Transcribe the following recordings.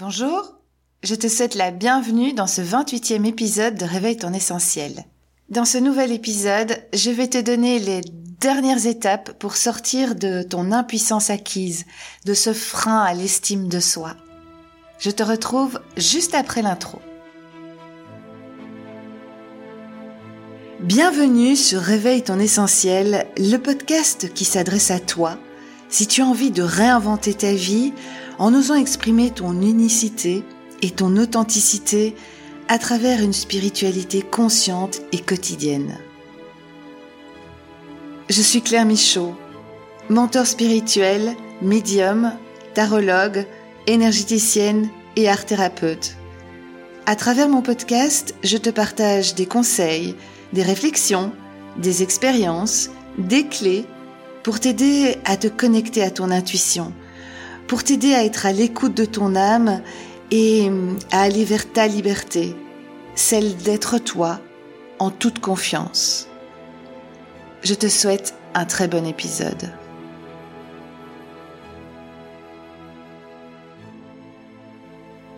Bonjour, je te souhaite la bienvenue dans ce 28e épisode de Réveille ton essentiel. Dans ce nouvel épisode, je vais te donner les dernières étapes pour sortir de ton impuissance acquise, de ce frein à l'estime de soi. Je te retrouve juste après l'intro. Bienvenue sur Réveille ton essentiel, le podcast qui s'adresse à toi si tu as envie de réinventer ta vie en osant exprimer ton unicité et ton authenticité à travers une spiritualité consciente et quotidienne. Je suis Claire Michaud, mentor spirituel, médium, tarologue, énergéticienne et art thérapeute. À travers mon podcast, je te partage des conseils, des réflexions, des expériences, des clés pour t'aider à te connecter à ton intuition, pour t'aider à être à l'écoute de ton âme et à aller vers ta liberté, celle d'être toi en toute confiance. Je te souhaite un très bon épisode.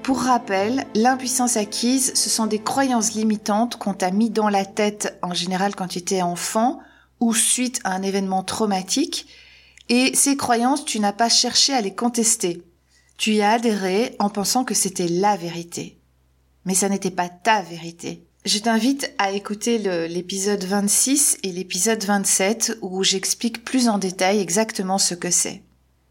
Pour rappel, l'impuissance acquise, ce sont des croyances limitantes qu'on t'a mis dans la tête en général quand tu étais enfant ou suite à un événement traumatique et ces croyances, tu n'as pas cherché à les contester. Tu y as adhéré en pensant que c'était la vérité. Mais ça n'était pas ta vérité. Je t'invite à écouter l'épisode 26 et l'épisode 27 où j'explique plus en détail exactement ce que c'est.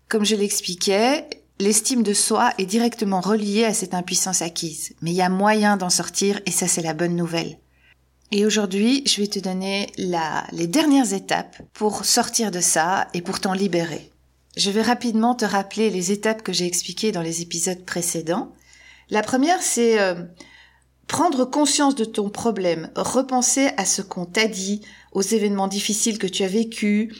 Comme je l'expliquais, l'estime de soi est directement reliée à cette impuissance acquise. Mais il y a moyen d'en sortir et ça c'est la bonne nouvelle. Et aujourd'hui, je vais te donner les dernières étapes pour sortir de ça et pour t'en libérer. Je vais rapidement te rappeler les étapes que j'ai expliquées dans les épisodes précédents. La première, c'est euh, prendre conscience de ton problème, repenser à ce qu'on t'a dit, aux événements difficiles que tu as vécus,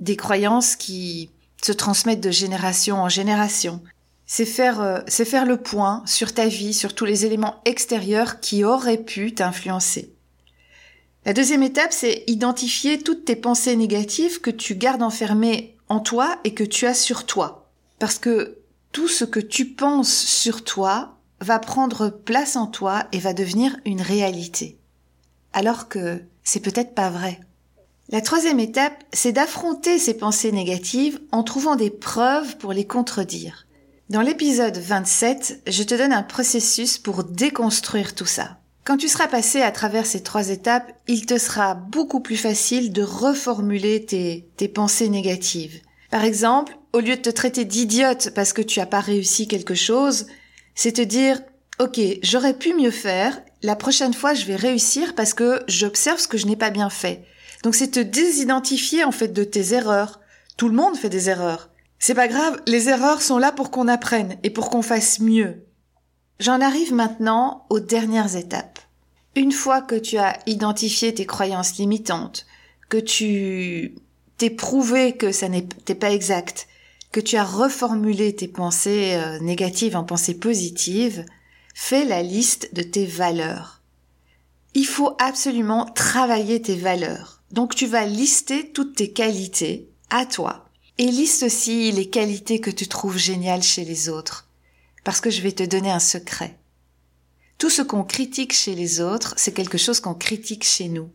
des croyances qui se transmettent de génération en génération. C'est faire, euh, c'est faire le point sur ta vie, sur tous les éléments extérieurs qui auraient pu t'influencer. La deuxième étape, c'est identifier toutes tes pensées négatives que tu gardes enfermées en toi et que tu as sur toi. Parce que tout ce que tu penses sur toi va prendre place en toi et va devenir une réalité. Alors que c'est peut-être pas vrai. La troisième étape, c'est d'affronter ces pensées négatives en trouvant des preuves pour les contredire. Dans l'épisode 27, je te donne un processus pour déconstruire tout ça. Quand tu seras passé à travers ces trois étapes, il te sera beaucoup plus facile de reformuler tes, pensées négatives. Par exemple, au lieu de te traiter d'idiote parce que tu as pas réussi quelque chose, c'est te dire, OK, j'aurais pu mieux faire, la prochaine fois je vais réussir parce que j'observe ce que je n'ai pas bien fait. Donc c'est te désidentifier en fait de tes erreurs. Tout le monde fait des erreurs. C'est pas grave, les erreurs sont là pour qu'on apprenne et pour qu'on fasse mieux. J'en arrive maintenant aux dernières étapes. Une fois que tu as identifié tes croyances limitantes, que tu t'es prouvé que ça n'était pas exact, que tu as reformulé tes pensées euh, négatives en pensées positives, fais la liste de tes valeurs. Il faut absolument travailler tes valeurs. Donc tu vas lister toutes tes qualités à toi et liste aussi les qualités que tu trouves géniales chez les autres parce que je vais te donner un secret. Tout ce qu'on critique chez les autres, c'est quelque chose qu'on critique chez nous.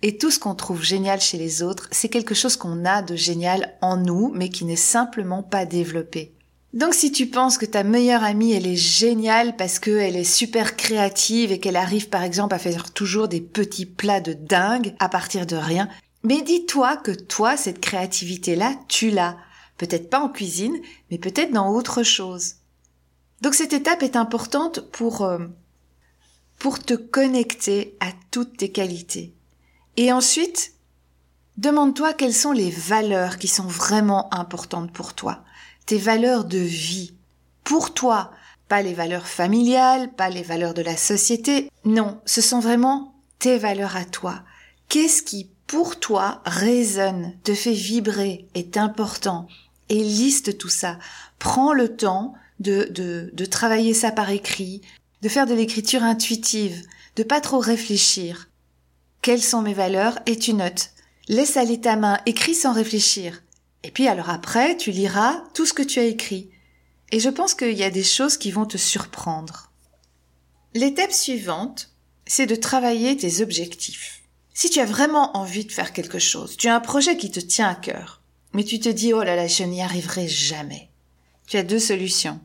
Et tout ce qu'on trouve génial chez les autres, c'est quelque chose qu'on a de génial en nous, mais qui n'est simplement pas développé. Donc si tu penses que ta meilleure amie, elle est géniale parce qu'elle est super créative et qu'elle arrive par exemple à faire toujours des petits plats de dingue à partir de rien, mais dis-toi que toi, cette créativité-là, tu l'as. Peut-être pas en cuisine, mais peut-être dans autre chose. Donc cette étape est importante pour, euh, pour te connecter à toutes tes qualités. Et ensuite, demande-toi quelles sont les valeurs qui sont vraiment importantes pour toi, tes valeurs de vie, pour toi, pas les valeurs familiales, pas les valeurs de la société, non, ce sont vraiment tes valeurs à toi. Qu'est-ce qui, pour toi, résonne, te fait vibrer, est important, et liste tout ça. Prends le temps de, de, travailler ça par écrit, de faire de l'écriture intuitive, de pas trop réfléchir. Quelles sont mes valeurs et tu notes. Laisse aller ta main, écris sans réfléchir. Et puis alors après, tu liras tout ce que tu as écrit. Et je pense qu'il y a des choses qui vont te surprendre. L'étape suivante, c'est de travailler tes objectifs. Si tu as vraiment envie de faire quelque chose, tu as un projet qui te tient à cœur, mais tu te dis oh là là, je n'y arriverai jamais. Tu as deux solutions.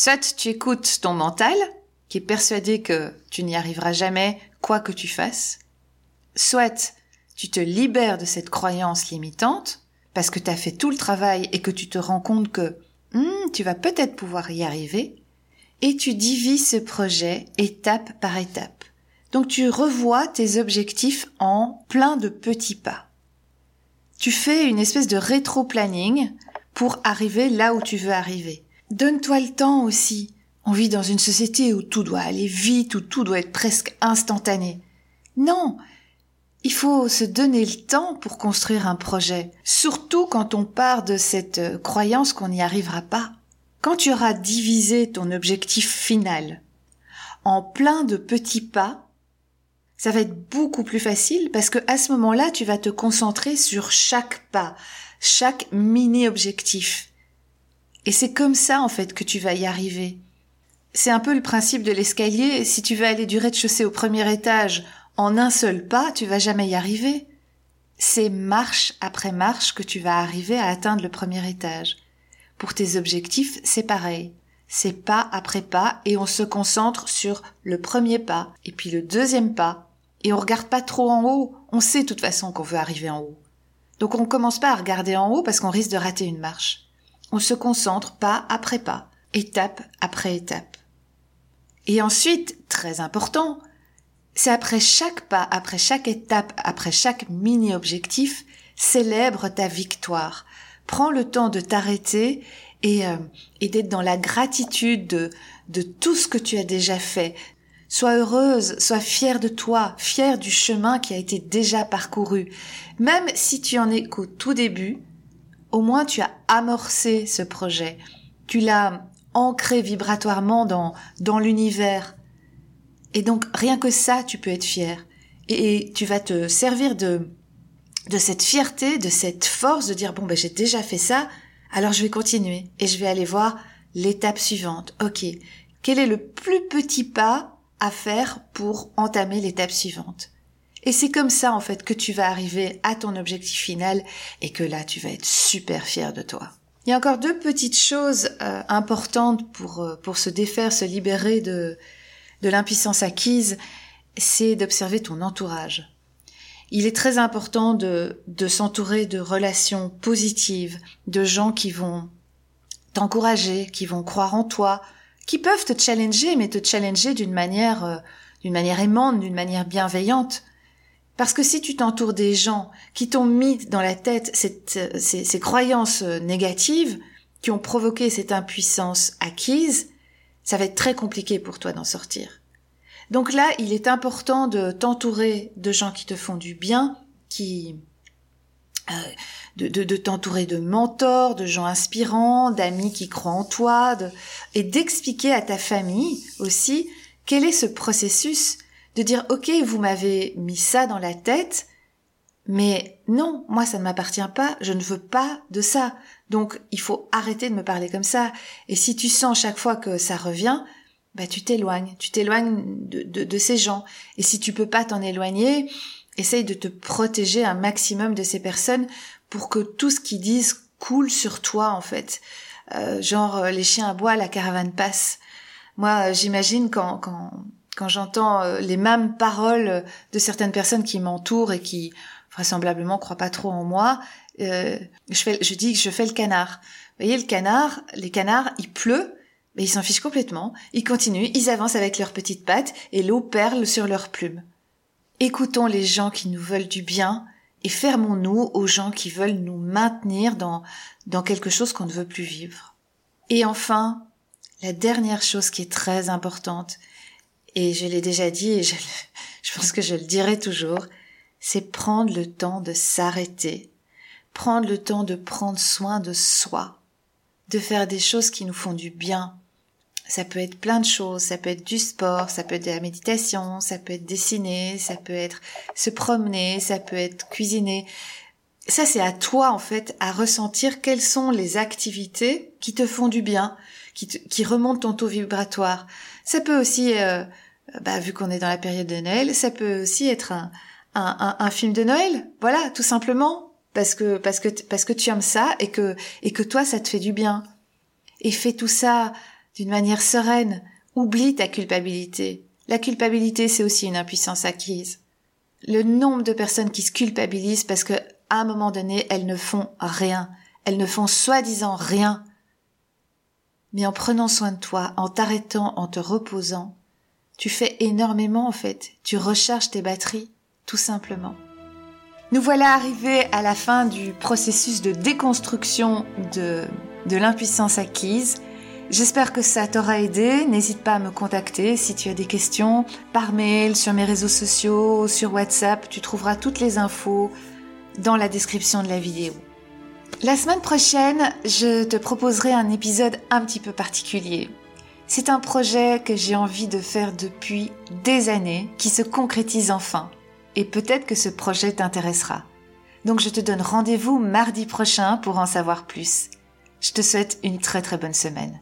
Soit tu écoutes ton mental, qui est persuadé que tu n'y arriveras jamais, quoi que tu fasses, soit tu te libères de cette croyance limitante, parce que tu as fait tout le travail et que tu te rends compte que hmm, tu vas peut-être pouvoir y arriver, et tu divises ce projet étape par étape. Donc tu revois tes objectifs en plein de petits pas. Tu fais une espèce de rétro-planning pour arriver là où tu veux arriver. Donne-toi le temps aussi. On vit dans une société où tout doit aller vite, où tout doit être presque instantané. Non, il faut se donner le temps pour construire un projet, surtout quand on part de cette euh, croyance qu'on n'y arrivera pas. Quand tu auras divisé ton objectif final en plein de petits pas, ça va être beaucoup plus facile parce que à ce moment-là, tu vas te concentrer sur chaque pas, chaque mini objectif. Et c'est comme ça, en fait, que tu vas y arriver. C'est un peu le principe de l'escalier. Si tu veux aller du rez-de-chaussée au premier étage en un seul pas, tu vas jamais y arriver. C'est marche après marche que tu vas arriver à atteindre le premier étage. Pour tes objectifs, c'est pareil. C'est pas après pas et on se concentre sur le premier pas et puis le deuxième pas et on regarde pas trop en haut. On sait de toute façon qu'on veut arriver en haut. Donc on commence pas à regarder en haut parce qu'on risque de rater une marche. On se concentre pas après pas, étape après étape. Et ensuite, très important, c'est après chaque pas, après chaque étape, après chaque mini-objectif, célèbre ta victoire. Prends le temps de t'arrêter et, euh, et d'être dans la gratitude de, de tout ce que tu as déjà fait. Sois heureuse, sois fière de toi, fière du chemin qui a été déjà parcouru. Même si tu en es qu'au tout début, au moins tu as amorcé ce projet. Tu l'as ancré vibratoirement dans, dans l'univers. Et donc, rien que ça, tu peux être fier. Et, tu vas te servir de, de cette fierté, de cette force de dire, bon, ben, j'ai déjà fait ça, alors je vais continuer et je vais aller voir l'étape suivante. Ok. Quel est le plus petit pas à faire pour entamer l'étape suivante? Et c'est comme ça, en fait, que tu vas arriver à ton objectif final et que là, tu vas être super fier de toi. Il y a encore deux petites choses euh, importantes pour, euh, pour se défaire, se libérer de, de l'impuissance acquise, c'est d'observer ton entourage. Il est très important de, de s'entourer de relations positives, de gens qui vont t'encourager, qui vont croire en toi, qui peuvent te challenger, mais te challenger d'une manière, euh, d'une manière aimante, d'une manière bienveillante. Parce que si tu t'entoures des gens qui t'ont mis dans la tête cette, ces, ces croyances négatives, qui ont provoqué cette impuissance acquise, ça va être très compliqué pour toi d'en sortir. Donc là, il est important de t'entourer de gens qui te font du bien, qui euh, de, de, t'entourer de mentors, de gens inspirants, d'amis qui croient en toi, de, et d'expliquer à ta famille aussi quel est ce processus de dire ok vous m'avez mis ça dans la tête, mais non moi ça ne m'appartient pas, je ne veux pas de ça. Donc il faut arrêter de me parler comme ça. Et si tu sens chaque fois que ça revient, bah tu t'éloignes, tu t'éloignes de, de, ces gens. Et si tu peux pas t'en éloigner, essaye de te protéger un maximum de ces personnes pour que tout ce qu'ils disent coule sur toi en fait. Euh, genre euh, les chiens à bois, la caravane passe. Moi, euh, j'imagine quand quand quand j'entends les mêmes paroles de certaines personnes qui m'entourent et qui vraisemblablement croient pas trop en moi, euh, je, fais, je dis que je fais le canard. Vous voyez, le canard, les canards, il pleut, mais ils s'en fichent complètement. Ils continuent, ils avancent avec leurs petites pattes et l'eau perle sur leurs plumes. Écoutons les gens qui nous veulent du bien et fermons-nous aux gens qui veulent nous maintenir dans, dans quelque chose qu'on ne veut plus vivre. Et enfin, la dernière chose qui est très importante, et je l'ai déjà dit et je, pense que je le dirai toujours, c'est prendre le temps de s'arrêter. Prendre le temps de prendre soin de soi, de faire des choses qui nous font du bien. Ça peut être plein de choses, ça peut être du sport, ça peut être de la méditation, ça peut être dessiner, ça peut être se promener, ça peut être cuisiner. ça c'est à toi en fait à ressentir quelles sont les activités qui te font du bien, qui, qui remontent ton taux vibratoire. Ça peut aussi, euh, bah, vu qu'on est dans la période de Noël, ça peut aussi être un, un, un, film de Noël, voilà, tout simplement, parce que parce que parce que tu aimes ça et que et que toi ça te fait du bien. Et fais tout ça d'une manière sereine. Oublie ta culpabilité. La culpabilité, c'est aussi une impuissance acquise. Le nombre de personnes qui se culpabilisent parce que à un moment donné, elles ne font rien. Elles ne font soi-disant rien. Mais en prenant soin de toi, en t'arrêtant, en te reposant, tu fais énormément en fait. Tu recharges tes batteries, tout simplement. Nous voilà arrivés à la fin du processus de déconstruction de, de l'impuissance acquise. J'espère que ça t'aura aidé. N'hésite pas à me contacter si tu as des questions par mail, sur mes réseaux sociaux, sur WhatsApp. Tu trouveras toutes les infos dans la description de la vidéo. La semaine prochaine, je te proposerai un épisode un petit peu particulier. C'est un projet que j'ai envie de faire depuis des années, qui se concrétise enfin. Et peut-être que ce projet t'intéressera. Donc je te donne rendez-vous mardi prochain pour en savoir plus. Je te souhaite une très très bonne semaine.